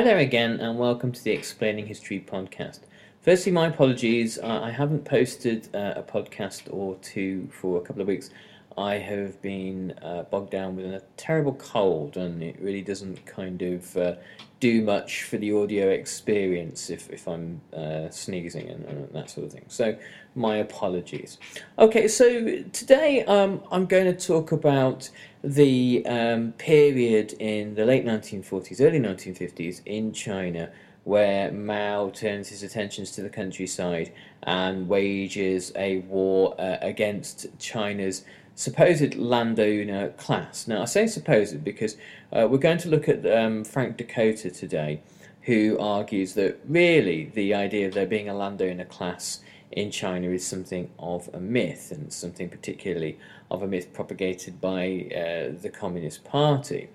Hi there again, and welcome to the Explaining History podcast. Firstly, my apologies. I haven't posted uh, a podcast or two for a couple of weeks. I have been uh, bogged down with a terrible cold, and it really doesn't kind of uh, do much for the audio experience if, if I'm uh, sneezing and, and that sort of thing. So, my apologies. Okay, so today um, I'm going to talk about the um, period in the late 1940s, early 1950s in China where Mao turns his attentions to the countryside and wages a war uh, against China's supposed landowner class. Now, I say supposed because uh, we're going to look at um, Frank Dikötter today, who argues that really the idea of there being a landowner class in China is something of a myth and something particularly of a myth propagated by uh, the Communist Party.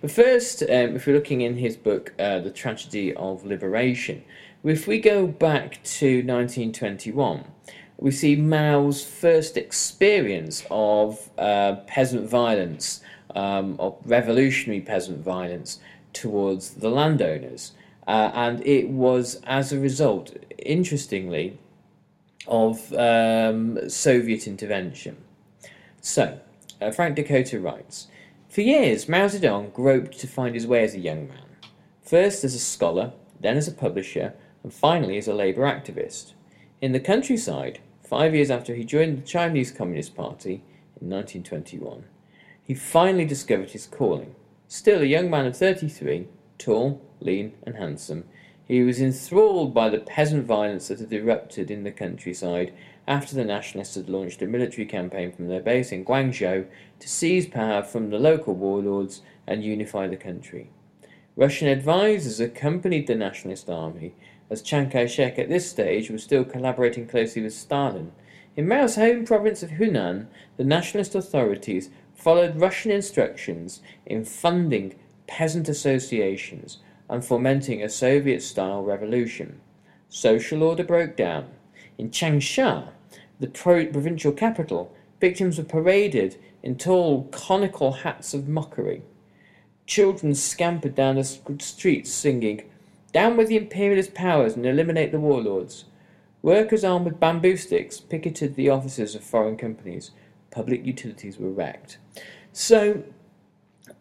But first, um, if we're looking in his book, uh, The Tragedy of Liberation, if we go back to 1921, we see Mao's first experience of uh, peasant violence, um, of revolutionary peasant violence towards the landowners. Uh, and it was as a result, interestingly, of um, Soviet intervention. So, uh, Frank Dikötter writes For years, Mao Zedong groped to find his way as a young man, first as a scholar, then as a publisher, and finally as a labour activist. In the countryside, five years after he joined the Chinese Communist Party in 1921, he finally discovered his calling. Still a young man of 33, tall, lean, and handsome, he was enthralled by the peasant violence that had erupted in the countryside after the nationalists had launched a military campaign from their base in Guangzhou to seize power from the local warlords and unify the country. Russian advisers accompanied the nationalist army, as Chiang Kai shek at this stage was still collaborating closely with Stalin. In Mao's home province of Hunan, the nationalist authorities followed Russian instructions in funding peasant associations and fomenting a Soviet style revolution. Social order broke down. In Changsha, the pro- provincial capital, victims were paraded in tall conical hats of mockery. Children scampered down the streets singing, Down with the imperialist powers and eliminate the warlords. Workers armed with bamboo sticks picketed the offices of foreign companies. Public utilities were wrecked. So,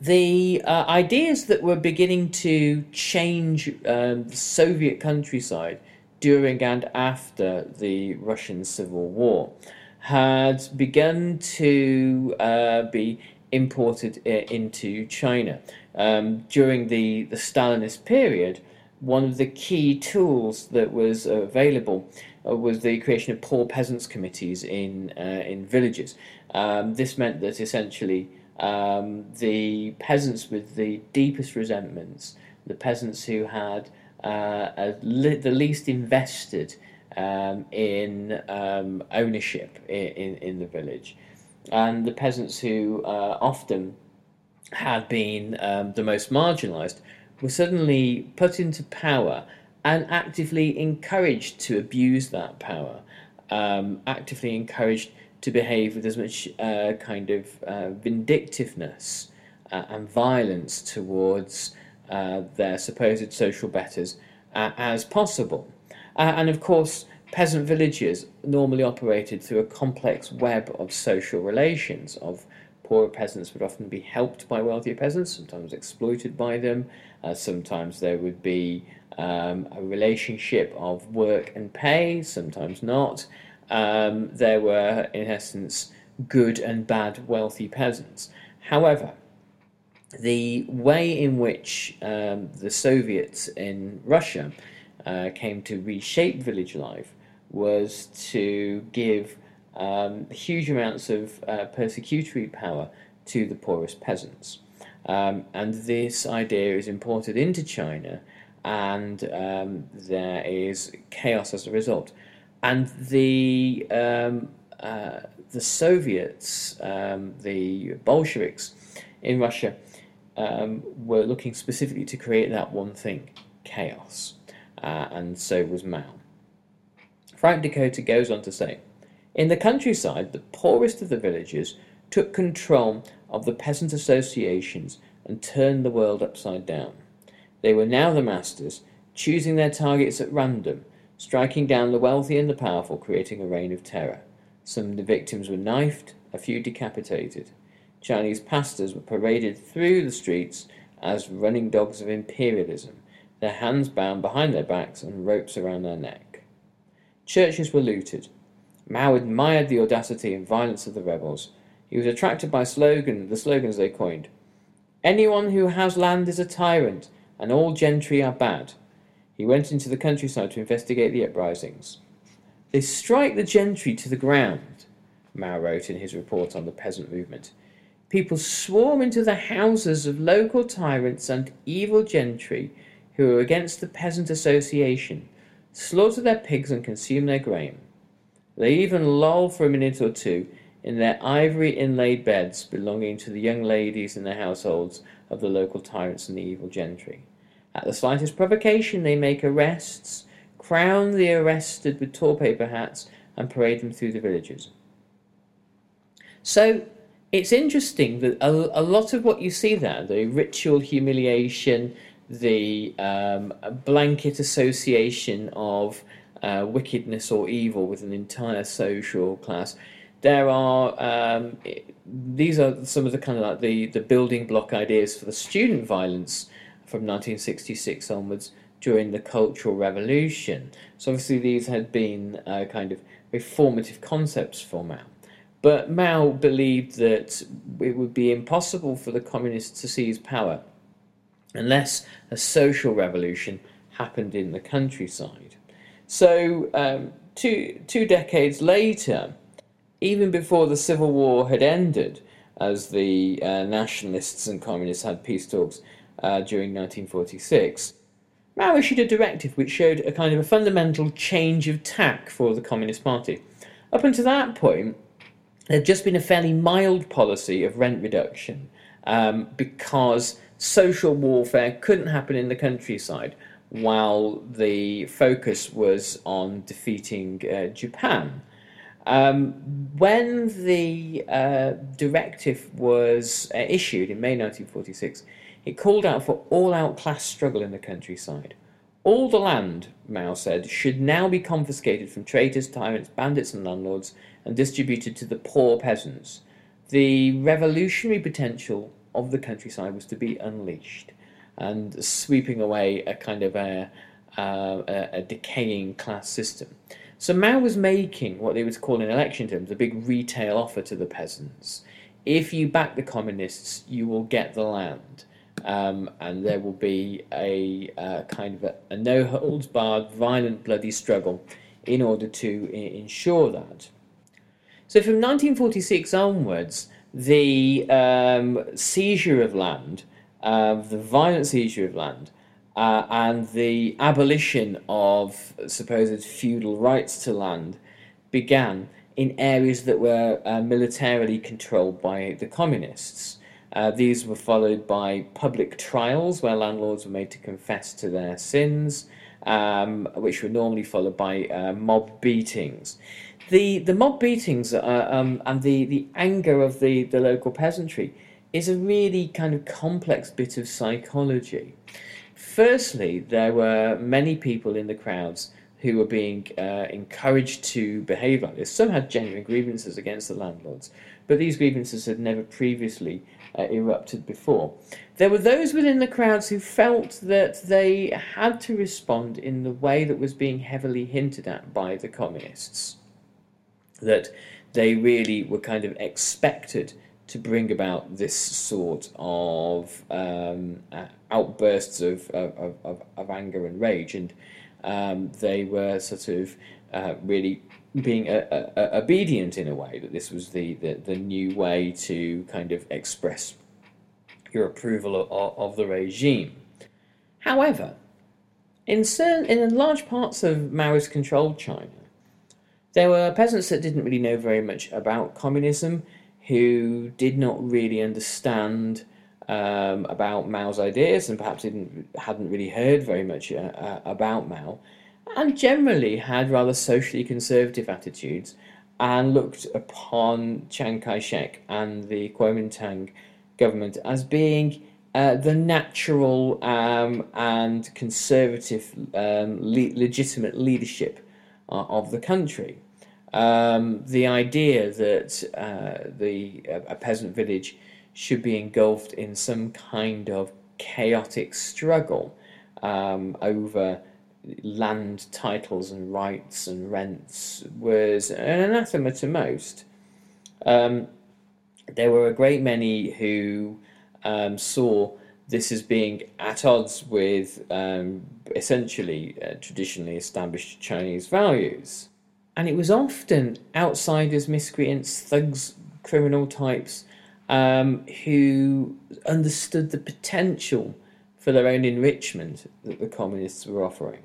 the uh, ideas that were beginning to change um, the Soviet countryside during and after the Russian Civil War had begun to uh, be imported uh, into China. Um, during the, the Stalinist period, one of the key tools that was available uh, was the creation of poor peasants committees in, uh, in villages. Um, this meant that essentially um, the peasants with the deepest resentments, the peasants who had uh, li- the least invested um, in um, ownership in, in, in, the village, and the peasants who uh, often had been um, the most marginalised were suddenly put into power and actively encouraged to abuse that power, um, actively encouraged to behave with as much uh, kind of uh, vindictiveness uh, and violence towards uh, their supposed social betters uh, as possible. And of course, peasant villages normally operated through a complex web of social relations of poorer peasants would often be helped by wealthier peasants, sometimes exploited by them. Uh, sometimes there would be um, a relationship of work and pay, sometimes not. Um, there were, in essence, good and bad wealthy peasants. However, the way in which um, the Soviets in Russia uh, came to reshape village life was to give um, huge amounts of uh, persecutory power to the poorest peasants. Um, and this idea is imported into China, and um, there is chaos as a result. And the um, uh, the Soviets, um, the Bolsheviks in Russia, um, were looking specifically to create that one thing chaos. Uh, and so was Mao. Frank Dikötter goes on to say In the countryside, the poorest of the villagers took control of the peasant associations and turned the world upside down. They were now the masters, choosing their targets at random, striking down the wealthy and the powerful, creating a reign of terror. Some of the victims were knifed, a few decapitated. Chinese pastors were paraded through the streets as running dogs of imperialism, their hands bound behind their backs and ropes around their neck. Churches were looted. Mao admired the audacity and violence of the rebels. He was attracted by slogan, the slogans they coined. Anyone who has land is a tyrant, and all gentry are bad. He went into the countryside to investigate the uprisings. They strike the gentry to the ground, Mao wrote in his report on the peasant movement. People swarm into the houses of local tyrants and evil gentry who are against the peasant association, slaughter their pigs and consume their grain. They even loll for a minute or two in their ivory inlaid beds belonging to the young ladies in the households of the local tyrants and the evil gentry. At the slightest provocation, they make arrests, crown the arrested with tall paper hats, and parade them through the villages. So, it's interesting that a, a lot of what you see there, the ritual humiliation, the um, blanket association of uh, wickedness or evil with an entire social class. There are um, these are some of the kind of like the, the building block ideas for the student violence from 1966 onwards during the Cultural Revolution. So obviously these had been uh, kind of reformative concepts for Mao. But Mao believed that it would be impossible for the communists to seize power unless a social revolution happened in the countryside. So, um, two, two decades later, even before the Civil War had ended, as the uh, nationalists and communists had peace talks uh, during 1946, Mao issued a directive which showed a kind of a fundamental change of tack for the Communist Party. Up until that point, there had just been a fairly mild policy of rent reduction um, because social warfare couldn't happen in the countryside while the focus was on defeating uh, Japan. Um, when the uh, directive was uh, issued in May 1946, it called out for all out class struggle in the countryside. All the land, Mao said, should now be confiscated from traitors, tyrants, bandits, and landlords and distributed to the poor peasants. The revolutionary potential of the countryside was to be unleashed and sweeping away a kind of a, uh, a, decaying class system. So Mao was making what they would call in election terms a big retail offer to the peasants. If you back the communists, you will get the land. Um, and there will be a uh, kind of a, a no holds barred, violent, bloody struggle in order to I- ensure that. So from 1946 onwards, the um, seizure of land, uh, the violent seizure of land, uh, and the abolition of supposed feudal rights to land began in areas that were uh, militarily controlled by the communists. Uh, these were followed by public trials where landlords were made to confess to their sins, um, which were normally followed by uh, mob beatings. The the mob beatings uh, um, and the, the anger of the, the local peasantry is a really kind of complex bit of psychology. Firstly, there were many people in the crowds who were being uh, encouraged to behave like this. Some had genuine grievances against the landlords, but these grievances had never previously uh, erupted before. There were those within the crowds who felt that they had to respond in the way that was being heavily hinted at by the communists. That they really were kind of expected to bring about this sort of um, uh, outbursts of, of, of, of, anger and rage, and um, they were sort of uh, really being a, a, a obedient in a way that this was the, the, the, new way to kind of express your approval of, of the regime. However, in certain in large parts of Maoist controlled China, there were peasants that didn't really know very much about communism, who did not really understand um, about Mao's ideas, and perhaps didn't hadn't really heard very much uh, uh, about Mao, and generally had rather socially conservative attitudes, and looked upon Chiang Kai-shek and the Kuomintang government as being uh, the natural um, and conservative um, le- legitimate leadership uh, of the country. Um, the idea that uh, the a peasant village should be engulfed in some kind of chaotic struggle um, over land titles and rights and rents was an anathema to most. Um, there were a great many who um, saw this as being at odds with um, essentially uh, traditionally established Chinese values. And it was often outsiders, miscreants, thugs, criminal types um, who understood the potential for their own enrichment that the communists were offering.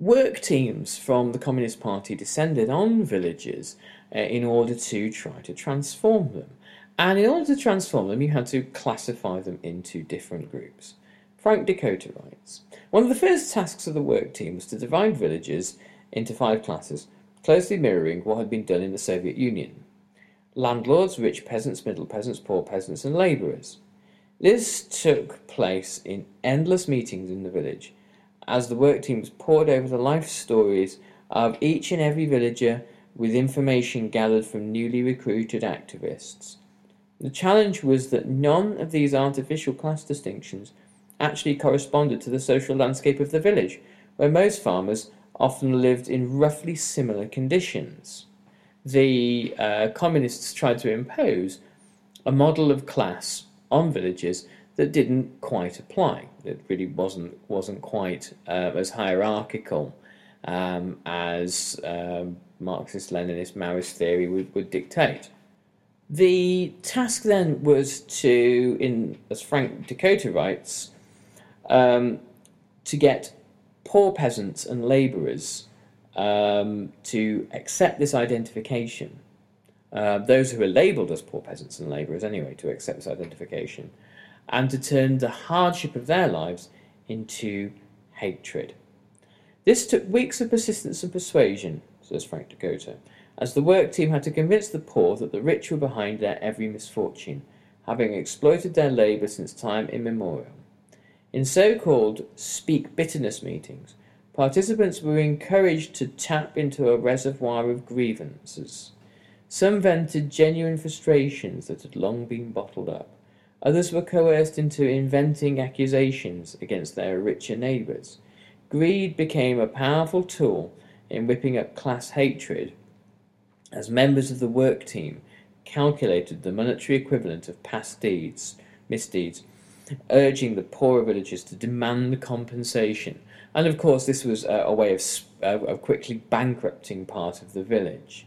Work teams from the Communist Party descended on villages uh, in order to try to transform them. And in order to transform them, you had to classify them into different groups. Frank Dikötter writes One of the first tasks of the work team was to divide villages into five classes, closely mirroring what had been done in the Soviet Union landlords, rich peasants, middle peasants, poor peasants, and labourers. This took place in endless meetings in the village as the work teams pored over the life stories of each and every villager with information gathered from newly recruited activists. The challenge was that none of these artificial class distinctions actually corresponded to the social landscape of the village, where most farmers often lived in roughly similar conditions. The uh, communists tried to impose a model of class on villages that didn't quite apply. It really wasn't wasn't quite uh, as hierarchical um, as um, Marxist-Leninist Maoist theory would, would dictate. The task then was to, in as Frank Dikötter writes, um, to get poor peasants and labourers um, to accept this identification. Uh, those who are labelled as poor peasants and labourers, anyway, to accept this identification, and to turn the hardship of their lives into hatred. This took weeks of persistence and persuasion, says Frank Dikötter, as the work team had to convince the poor that the rich were behind their every misfortune, having exploited their labour since time immemorial. In so called speak bitterness meetings, participants were encouraged to tap into a reservoir of grievances. Some vented genuine frustrations that had long been bottled up. Others were coerced into inventing accusations against their richer neighbours. Greed became a powerful tool in whipping up class hatred as members of the work team calculated the monetary equivalent of past deeds, misdeeds, urging the poorer villagers to demand compensation. And of course, this was a, a way of, uh, of quickly bankrupting part of the village.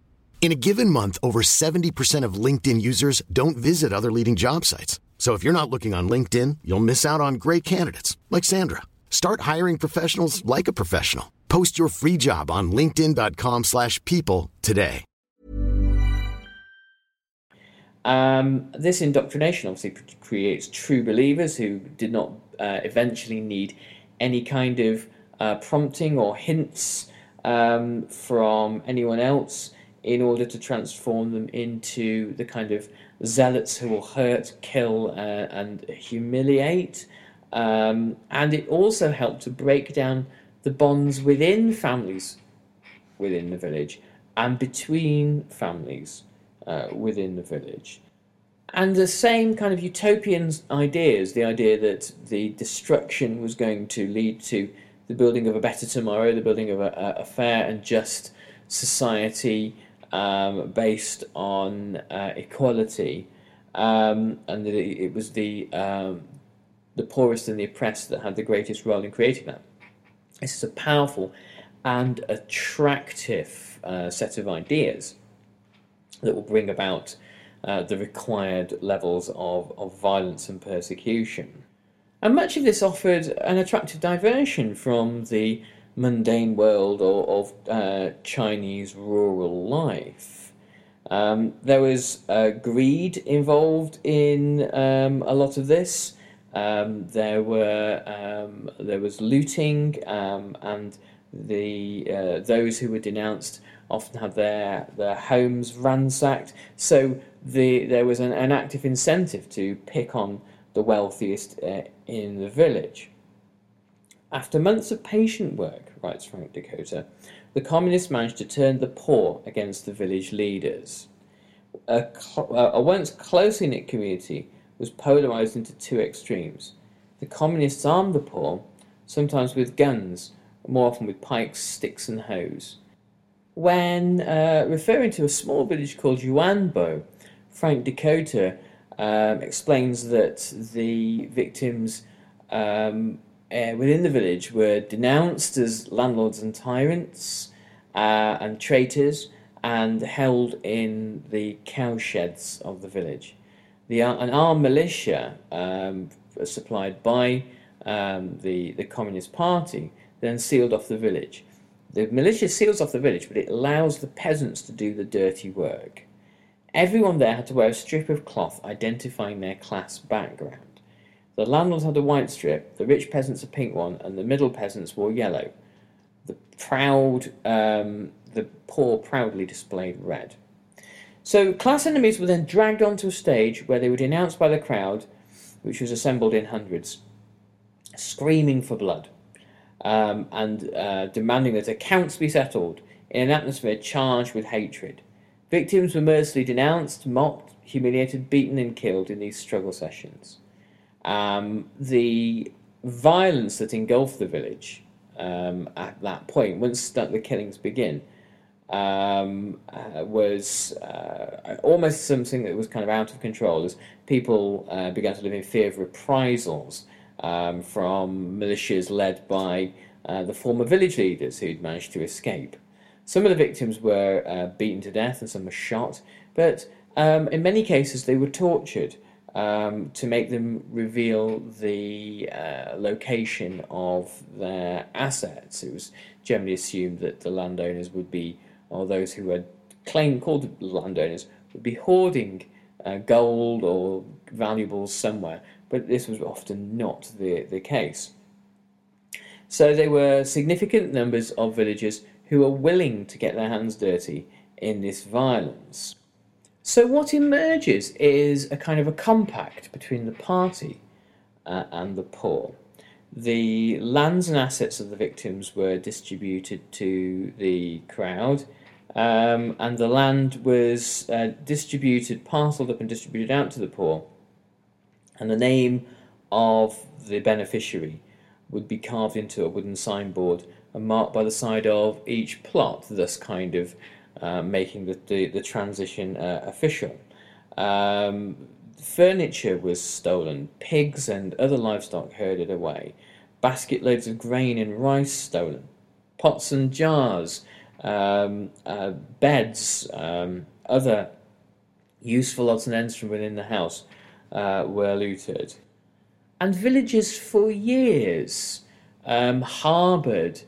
In a given month, over 70% of LinkedIn users don't visit other leading job sites. So if you're not looking on LinkedIn, you'll miss out on great candidates like Sandra. Start hiring professionals like a professional. Post your free job on linkedin.com/people today. Um, this indoctrination obviously creates true believers who did not uh, eventually need any kind of uh, prompting or hints um, from anyone else in order to transform them into the kind of zealots who will hurt, kill, uh, and humiliate. Um, and it also helped to break down the bonds within families within the village and between families uh, within the village. And the same kind of utopian ideas, the idea that the destruction was going to lead to the building of a better tomorrow, the building of a, a fair and just society um, based on uh, equality, um, and that it, was the um, the poorest and the oppressed that had the greatest role in creating that. This is a powerful and attractive uh, set of ideas that will bring about uh, the required levels of, of violence and persecution. And much of this offered an attractive diversion from the mundane world or, of uh, Chinese rural life. Um, there was uh, greed involved in um, a lot of this. Um, there were um, there was looting, um, and the uh, those who were denounced often had their their homes ransacked. So the there was an, an active incentive to pick on the wealthiest uh, in the village. After months of patient work, writes Frank Dikötter, the communists managed to turn the poor against the village leaders. A, a once closely knit community was polarized into two extremes. The communists armed the poor, sometimes with guns, more often with pikes, sticks, and hoes. When uh, referring to a small village called Yuanbo, Frank Dikötter um, explains that the victims um, uh, within the village were denounced as landlords and tyrants uh, and traitors and held in the cowsheds of the village. The, an armed militia um, supplied by um, the, the Communist Party then sealed off the village. The militia seals off the village, but it allows the peasants to do the dirty work. Everyone there had to wear a strip of cloth identifying their class background. The landlords had a white strip, the rich peasants a pink one, and the middle peasants wore yellow. The proud, um, the poor proudly displayed red. So class enemies were then dragged onto a stage where they were denounced by the crowd, which was assembled in hundreds, screaming for blood um, and uh, demanding that accounts be settled in an atmosphere charged with hatred. Victims were mercilessly denounced, mocked, humiliated, beaten, and killed in these struggle sessions. Um, the violence that engulfed the village um, at that point, once the killings begin, um, uh, was uh, almost something that was kind of out of control as people uh, began to live in fear of reprisals um, from militias led by uh, the former village leaders who'd managed to escape. Some of the victims were uh, beaten to death and some were shot, but um, in many cases they were tortured um, to make them reveal the uh, location of their assets. It was generally assumed that the landowners would be, or those who were claimed called landowners, would be hoarding uh, gold or valuables somewhere, but this was often not the, the case. So there were significant numbers of villagers who were willing to get their hands dirty in this violence. So what emerges is a kind of a compact between the party uh, and the poor. The lands and assets of the victims were distributed to the crowd, um, and the land was uh, distributed, parcelled up, and distributed out to the poor. And the name of the beneficiary would be carved into a wooden signboard and marked by the side of each plot, thus kind of uh, making the, the, the transition uh, official. Um, furniture was stolen, pigs and other livestock herded away, basket loads of grain and rice stolen, pots and jars, um, uh, beds, um, other useful odds and ends from within the house uh, were looted. And villagers for years um, harboured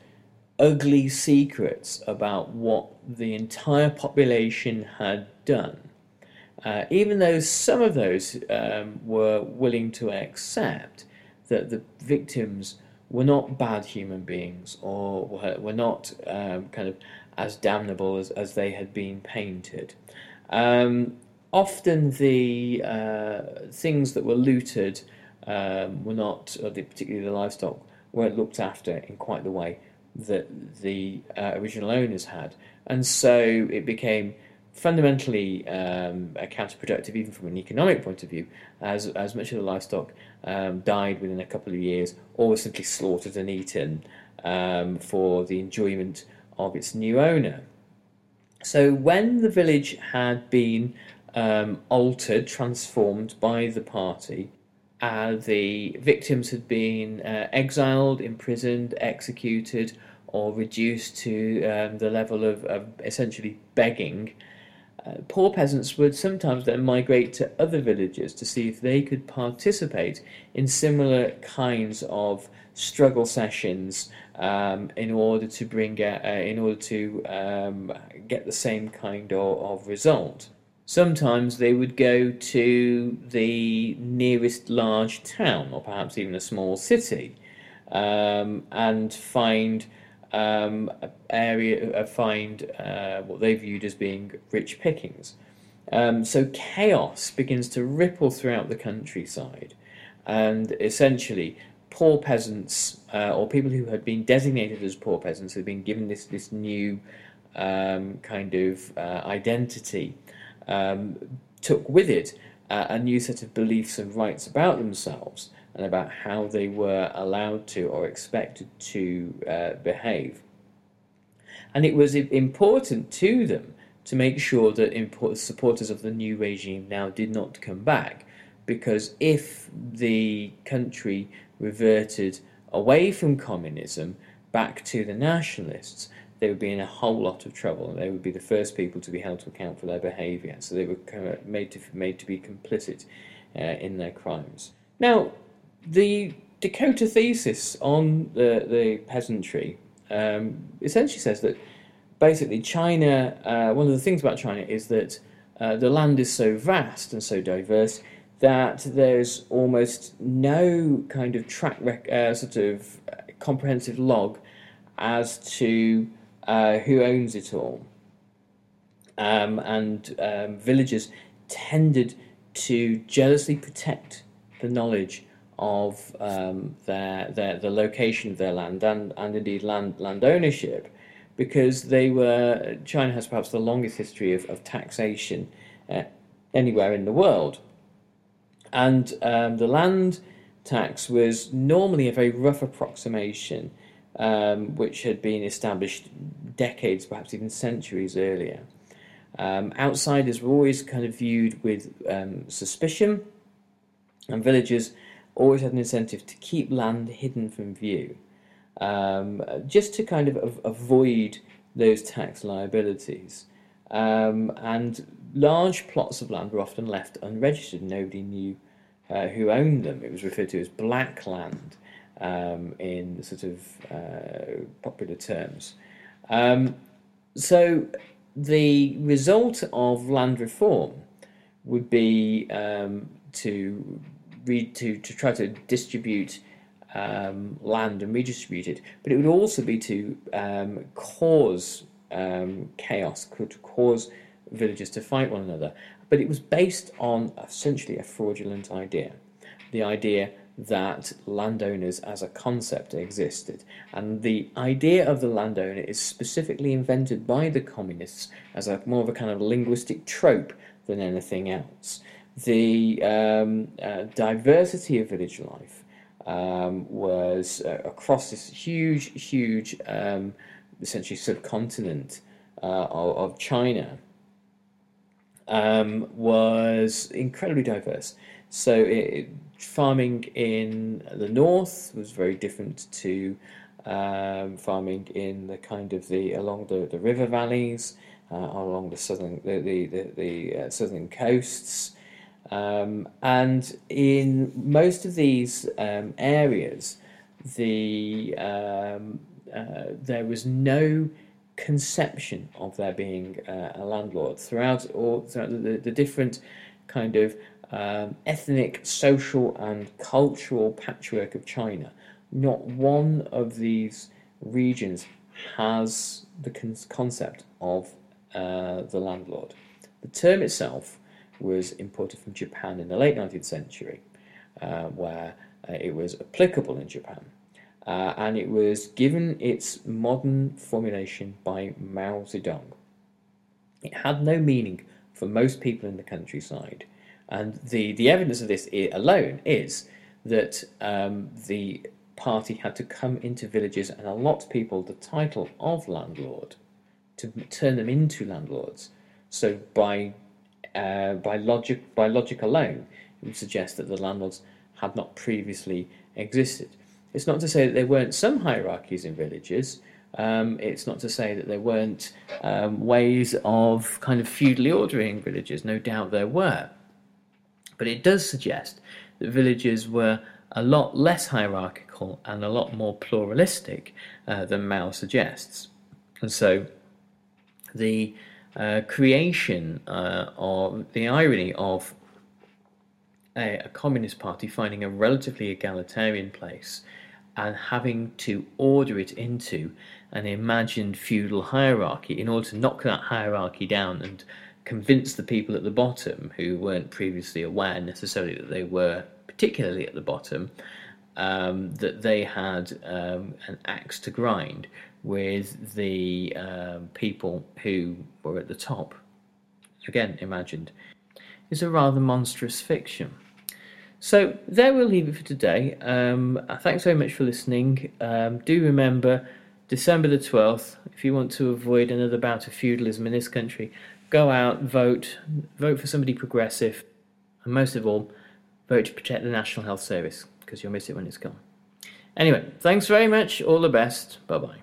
ugly secrets about what the entire population had done. Uh, even though some of those um, were willing to accept that the victims were not bad human beings or were, were not um, kind of as damnable as, as they had been painted. Um, often the uh, things that were looted um, were not, particularly the livestock, weren't looked after in quite the way that the uh, original owners had. And so it became fundamentally um, counterproductive, even from an economic point of view, as, as much of the livestock um, died within a couple of years or was simply slaughtered and eaten um, for the enjoyment of its new owner. So when the village had been um, altered, transformed by the party, uh, the victims had been uh, exiled, imprisoned, executed, or reduced to um, the level of, of essentially begging. Uh, poor peasants would sometimes then migrate to other villages to see if they could participate in similar kinds of struggle sessions um, in order to bring uh, in order to um, get the same kind of, of result. Sometimes they would go to the nearest large town, or perhaps even a small city, um, and find um, area, uh, find uh, what they viewed as being rich pickings. Um, so chaos begins to ripple throughout the countryside, and essentially, poor peasants uh, or people who had been designated as poor peasants had been given this this new um, kind of uh, identity um, took with it uh, a new set of beliefs and rights about themselves and about how they were allowed to or expected to uh, behave. And it was important to them to make sure that supporters of the new regime now did not come back, because if the country reverted away from communism back to the nationalists, they would be in a whole lot of trouble, and they would be the first people to be held to account for their behaviour. So they were made to made to be complicit uh, in their crimes. Now, the Dikötter thesis on the the peasantry um, essentially says that basically China. Uh, one of the things about China is that uh, the land is so vast and so diverse that there's almost no kind of track rec- uh, sort of uh, comprehensive log as to uh, who owns it all. Um, and um, villagers tended to jealously protect the knowledge of um, their, their the location of their land and, and indeed land land ownership because they were China has perhaps the longest history of, of taxation uh, anywhere in the world and um, the land tax was normally a very rough approximation um, which had been established decades, perhaps even centuries earlier. Um, outsiders were always kind of viewed with um, suspicion, and villagers always had an incentive to keep land hidden from view, um, just to kind of avoid those tax liabilities. Um, and large plots of land were often left unregistered. Nobody knew uh, who owned them. It was referred to as black land um, in sort of uh, popular terms. Um, so the result of land reform would be um, to read to, to try to distribute um, land and redistribute it, but it would also be to um, cause um, chaos, could cause villagers to fight one another. But it was based on essentially a fraudulent idea the idea that landowners as a concept existed. And the idea of the landowner is specifically invented by the communists as a more of a kind of linguistic trope than anything else. The um, uh, diversity of village life um, was uh, across this huge, huge, um, essentially subcontinent uh, of, of, China um, was incredibly diverse. So it, farming in the north was very different to um, farming in the kind of the along the, the river valleys, uh, along the southern the the, the, the uh, southern coasts, um, and in most of these um, areas, the um, uh, there was no conception of there being uh, a landlord throughout all throughout the, the different kind of um, ethnic, social, and cultural patchwork of China. Not one of these regions has the con- concept of uh, the landlord. The term itself was imported from Japan in the late 19th century, uh, where uh, it was applicable in Japan. Uh, and it was given its modern formulation by Mao Zedong. It had no meaning for most people in the countryside. And the, the evidence of this alone is that um, the party had to come into villages and allot people the title of landlord to turn them into landlords. So by uh, by logic by logic alone, it would suggest that the landlords had not previously existed. It's not to say that there weren't some hierarchies in villages. Um, it's not to say that there weren't um, ways of kind of feudally ordering villages. No doubt there were. But it does suggest that villages were a lot less hierarchical and a lot more pluralistic uh, than Mao suggests. And so the uh, creation uh, of the irony of a, a, communist party finding a relatively egalitarian place and having to order it into an imagined feudal hierarchy in order to knock that hierarchy down and convince the people at the bottom who weren't previously aware necessarily that they were particularly at the bottom um, that they had um, an axe to grind with the um, people who were at the top. Again, imagined. Is a rather monstrous fiction. So there we'll leave it for today. Um, thanks very much for listening. Um, do remember December the 12th, if you want to avoid another bout of feudalism in this country, go out, vote, vote for somebody progressive, and most of all, vote to protect the National Health Service because you'll miss it when it's gone. Anyway, thanks very much. All the best. Bye bye.